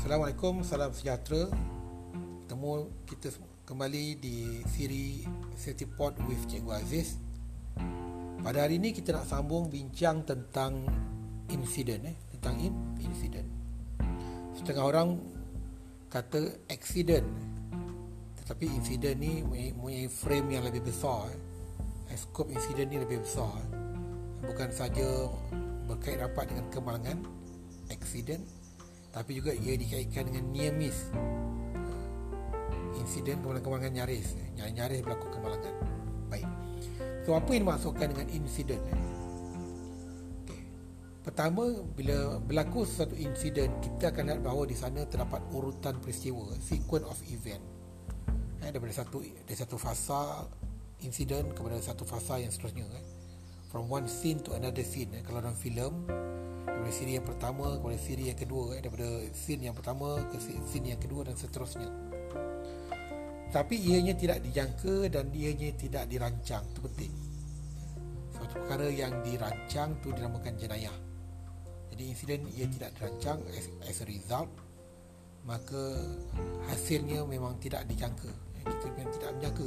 Assalamualaikum, salam sejahtera. Temu kita kembali di siri Safety Pod with Cikgu Aziz. Pada hari ini kita nak sambung bincang tentang insiden eh, tentang in, insiden. Setengah orang kata accident. Tetapi insiden ni mempunyai frame yang lebih besar. Eh. Skop insiden ni lebih besar. Bukan saja berkait rapat dengan kemalangan accident tapi juga ia dikaitkan dengan near miss insiden kemalangan nyaris nyaris berlaku kemalangan baik so apa yang dimaksudkan dengan insiden okay. pertama bila berlaku sesuatu insiden kita akan lihat bahawa di sana terdapat urutan peristiwa sequence of event eh, daripada satu dari satu fasa insiden kepada satu fasa yang seterusnya eh. from one scene to another scene eh. kalau dalam filem daripada siri yang pertama kepada siri yang kedua eh, daripada scene yang pertama ke scene yang kedua dan seterusnya. Tapi ianya tidak dijangka dan ianya tidak dirancang itu penting. Suatu perkara yang dirancang tu dinamakan jenayah. Jadi insiden ia tidak dirancang as, as a result maka hasilnya memang tidak dijangka. Eh, kita memang tidak menjangka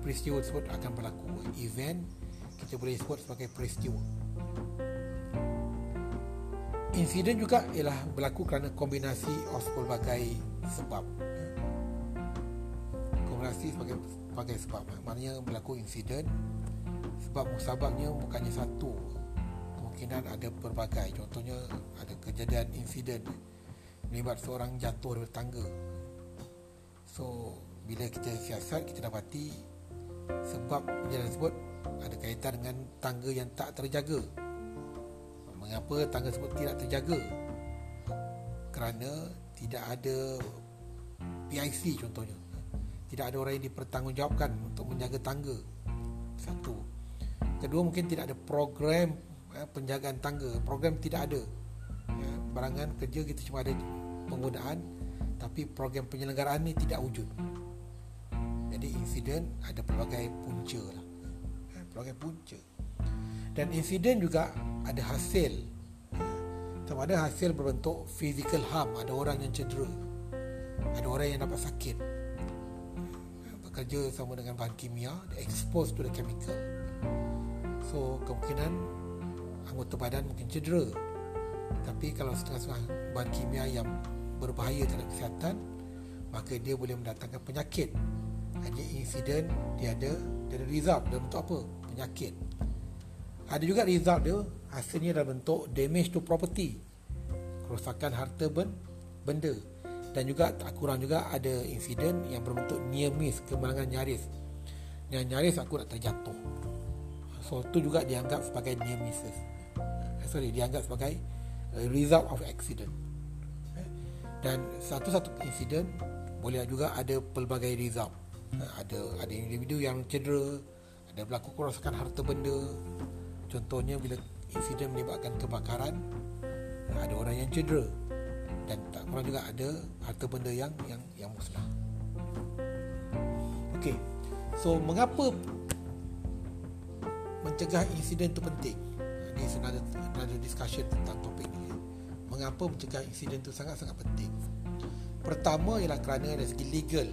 peristiwa tersebut akan berlaku. Event kita boleh sebut sebagai peristiwa Insiden juga ialah berlaku kerana kombinasi of pelbagai sebab. Kombinasi sebagai pelbagai sebab. Maknanya berlaku insiden sebab musababnya bukannya satu. Kemungkinan ada pelbagai. Contohnya ada kejadian insiden melibat seorang jatuh dari tangga. So, bila kita siasat, kita dapati sebab kejadian tersebut ada kaitan dengan tangga yang tak terjaga. Mengapa tangga tersebut tidak terjaga? Kerana tidak ada PIC contohnya. Tidak ada orang yang dipertanggungjawabkan untuk menjaga tangga. Satu. Kedua mungkin tidak ada program eh, penjagaan tangga. Program tidak ada. Ya, barangan kerja kita cuma ada penggunaan tapi program penyelenggaraan ni tidak wujud. Jadi insiden ada pelbagai punca lah pelbagai punca. Dan insiden juga ada hasil. Sama ada hasil berbentuk physical harm. Ada orang yang cedera. Ada orang yang dapat sakit. Bekerja sama dengan bahan kimia. Exposed to the chemical. So kemungkinan anggota badan mungkin cedera. Tapi kalau setengah-setengah bahan kimia yang berbahaya terhadap kesihatan maka dia boleh mendatangkan penyakit. Hanya insiden dia ada dia ada result. Dalam bentuk apa penyakit. Ada juga result dia hasilnya dalam bentuk damage to property. Kerosakan harta ben, benda. Dan juga tak kurang juga ada insiden yang berbentuk near miss kemalangan nyaris. Yang nyaris aku nak terjatuh. So itu juga dianggap sebagai near misses. Eh, sorry dianggap sebagai result of accident. Eh, dan satu-satu insiden boleh juga ada pelbagai result. Eh, ada ada individu yang cedera ada berlaku kerosakan harta benda Contohnya bila insiden melibatkan kebakaran ada orang yang cedera dan tak kurang juga ada harta benda yang yang yang musnah. Okey. So mengapa mencegah insiden itu penting? Ini sebenarnya ada discussion tentang topik ini. Mengapa mencegah insiden itu sangat-sangat penting? Pertama ialah kerana dari segi legal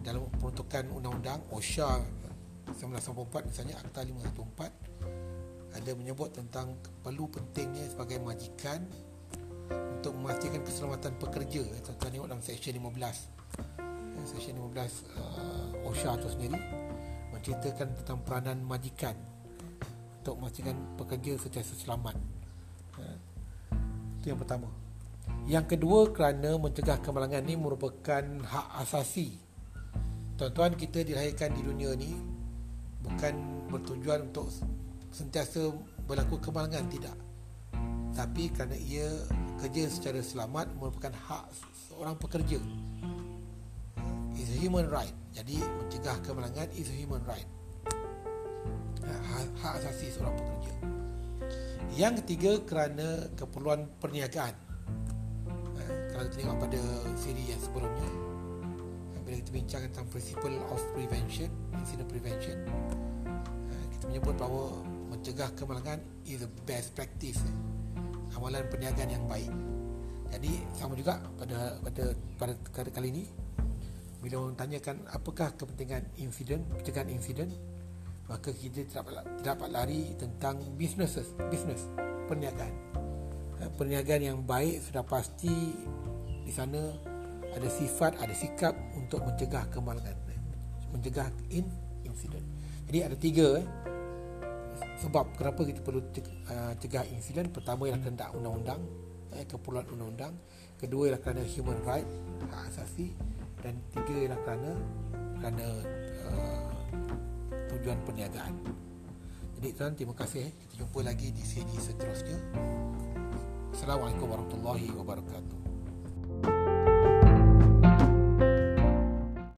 dalam peruntukan undang-undang OSHA 1994 misalnya Akta 514 ada menyebut tentang perlu pentingnya sebagai majikan untuk memastikan keselamatan pekerja. Tuan-tuan tengok dalam seksyen 15. Eh, seksyen 15 uh, OSHA itu sendiri menceritakan tentang peranan majikan untuk memastikan pekerja sentiasa selamat. Eh, itu yang pertama. Yang kedua kerana mencegah kemalangan ini merupakan hak asasi. Tuan-tuan kita dilahirkan di dunia ni bukan bertujuan untuk sentiasa berlaku kemalangan tidak. Tapi kerana ia kerja secara selamat merupakan hak seorang pekerja. Is a human right. Jadi mencegah kemalangan is a human right. Ha, hak, hak asasi seorang pekerja. Yang ketiga kerana keperluan perniagaan. Ha, kalau kita tengok pada siri yang sebelumnya bila kita bincang tentang principle of prevention incident prevention ha, kita menyebut bahawa mencegah kemalangan is the best practice eh. amalan perniagaan yang baik. Jadi sama juga pada pada pada kali ini bila orang tanyakan apakah kepentingan insiden, pencegahan insiden, maka kita tidak dapat, tidak dapat lari tentang businesses, business, perniagaan. Eh, perniagaan yang baik sudah pasti di sana ada sifat, ada sikap untuk mencegah kemalangan, mencegah in insiden. Jadi ada tiga eh, sebab kenapa kita perlu uh, cegah insiden. Pertama ialah kehendak undang-undang, eh, keperluan undang-undang. Kedua ialah kerana human right, hak asasi dan tiga ialah kerana kerana uh, tujuan perniagaan. Jadi tuan terima kasih. Kita jumpa lagi di sini seterusnya. Assalamualaikum warahmatullahi wabarakatuh.